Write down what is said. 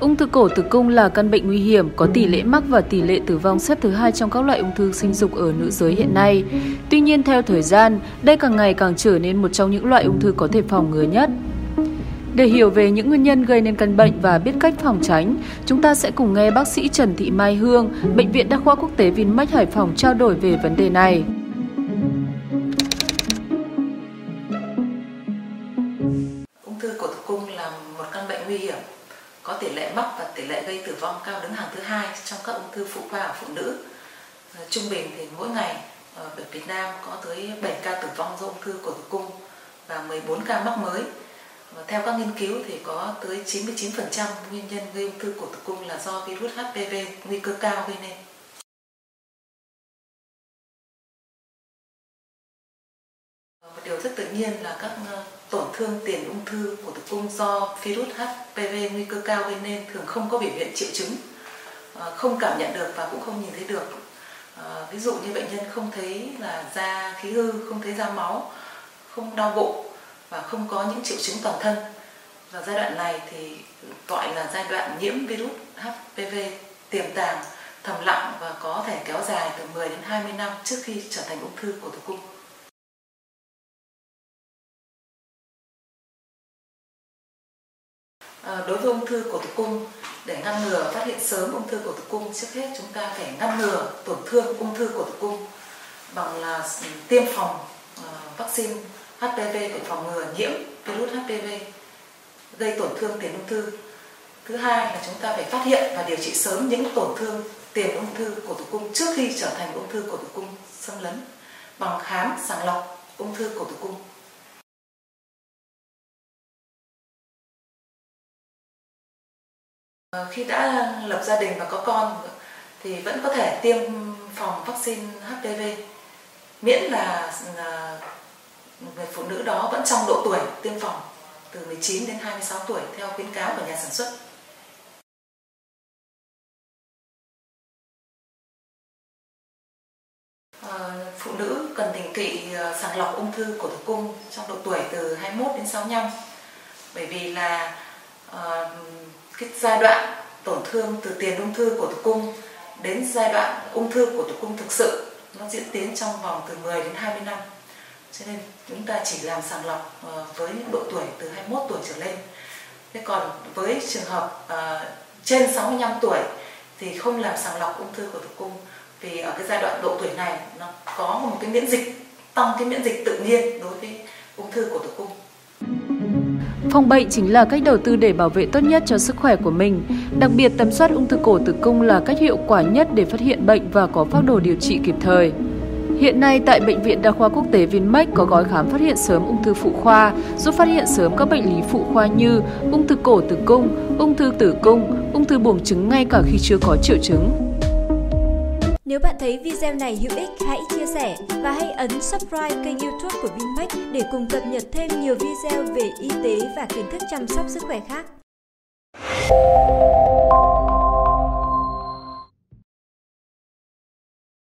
Ung thư cổ tử cung là căn bệnh nguy hiểm, có tỷ lệ mắc và tỷ lệ tử vong xếp thứ hai trong các loại ung thư sinh dục ở nữ giới hiện nay. Tuy nhiên, theo thời gian, đây càng ngày càng trở nên một trong những loại ung thư có thể phòng ngừa nhất. Để hiểu về những nguyên nhân gây nên căn bệnh và biết cách phòng tránh, chúng ta sẽ cùng nghe bác sĩ Trần Thị Mai Hương, Bệnh viện Đa khoa Quốc tế Vinmec Hải Phòng trao đổi về vấn đề này. Ung thư cổ tử cung là một căn bệnh nguy hiểm, có tỷ lệ mắc và tỷ lệ gây tử vong cao đứng hàng thứ hai trong các ung thư phụ khoa ở phụ nữ. Ờ, trung bình thì mỗi ngày ờ, ở Việt Nam có tới 7 ca tử vong do ung thư cổ tử cung và 14 ca mắc mới. Và theo các nghiên cứu thì có tới 99% nguyên nhân gây ung thư cổ tử cung là do virus HPV nguy cơ cao gây nên. Một điều rất tự nhiên là các ờ, tổn thương tiền ung thư của tử cung do virus HPV nguy cơ cao gây nên thường không có biểu hiện triệu chứng, ờ, không cảm nhận được và cũng không nhìn thấy được. Ờ, ví dụ như bệnh nhân không thấy là da khí hư, không thấy da máu, không đau bụng và không có những triệu chứng toàn thân. Và giai đoạn này thì gọi là giai đoạn nhiễm virus HPV tiềm tàng, thầm lặng và có thể kéo dài từ 10 đến 20 năm trước khi trở thành ung thư của tử cung. Ờ, đối với ung thư cổ tử cung, để ngăn ngừa, phát hiện sớm ung thư cổ tử cung, trước hết chúng ta phải ngăn ngừa tổn thương ung thư cổ tử cung bằng là tiêm phòng ờ, vaccine HPV để phòng ngừa nhiễm virus HPV gây tổn thương tiền ung thư. Thứ hai là chúng ta phải phát hiện và điều trị sớm những tổn thương tiền ung thư cổ tử cung trước khi trở thành ung thư cổ tử cung xâm lấn bằng khám sàng lọc ung thư cổ tử cung. Ờ, khi đã lập gia đình và có con thì vẫn có thể tiêm phòng vaccine HPV miễn là, ờ, người phụ nữ đó vẫn trong độ tuổi tiêm phòng từ 19 đến 26 tuổi theo khuyến cáo của nhà sản xuất. Ờ, phụ nữ cần định kỳ sàng lọc ung thư cổ tử cung trong độ tuổi từ 21 đến 65 bởi vì là uh, cái giai đoạn tổn thương từ tiền ung thư của tử cung đến giai đoạn ung thư của tử cung thực sự. Nó diễn tiến trong vòng từ 10 đến 20 năm. Cho nên chúng ta chỉ làm sàng lọc ờ, với những độ tuổi từ 21 tuổi trở lên. Thế còn với trường hợp ờ, trên 65 tuổi thì không làm sàng lọc ung thư của tử cung, vì ở cái giai đoạn độ tuổi này nó có một cái miễn dịch, tăng cái miễn dịch tự nhiên đối với ung thư của tử cung. Phòng bệnh chính là cách đầu tư để bảo vệ tốt nhất cho sức khỏe của mình. Đặc biệt tầm soát ung thư cổ tử cung là cách hiệu quả nhất để phát hiện bệnh và có phác đồ điều trị kịp thời. Hiện nay tại Bệnh viện Đa khoa Quốc tế Vinmec có gói khám phát hiện sớm ung thư phụ khoa, giúp phát hiện sớm các bệnh lý phụ khoa như ung thư cổ tử cung, ung thư tử cung, ung thư buồng trứng ngay cả khi chưa có triệu chứng. Nếu bạn thấy video này hữu ích, hãy chia sẻ và hãy ấn subscribe kênh youtube của Vinmec để cùng cập nhật thêm nhiều video về y tế và kiến thức chăm sóc sức khỏe khác.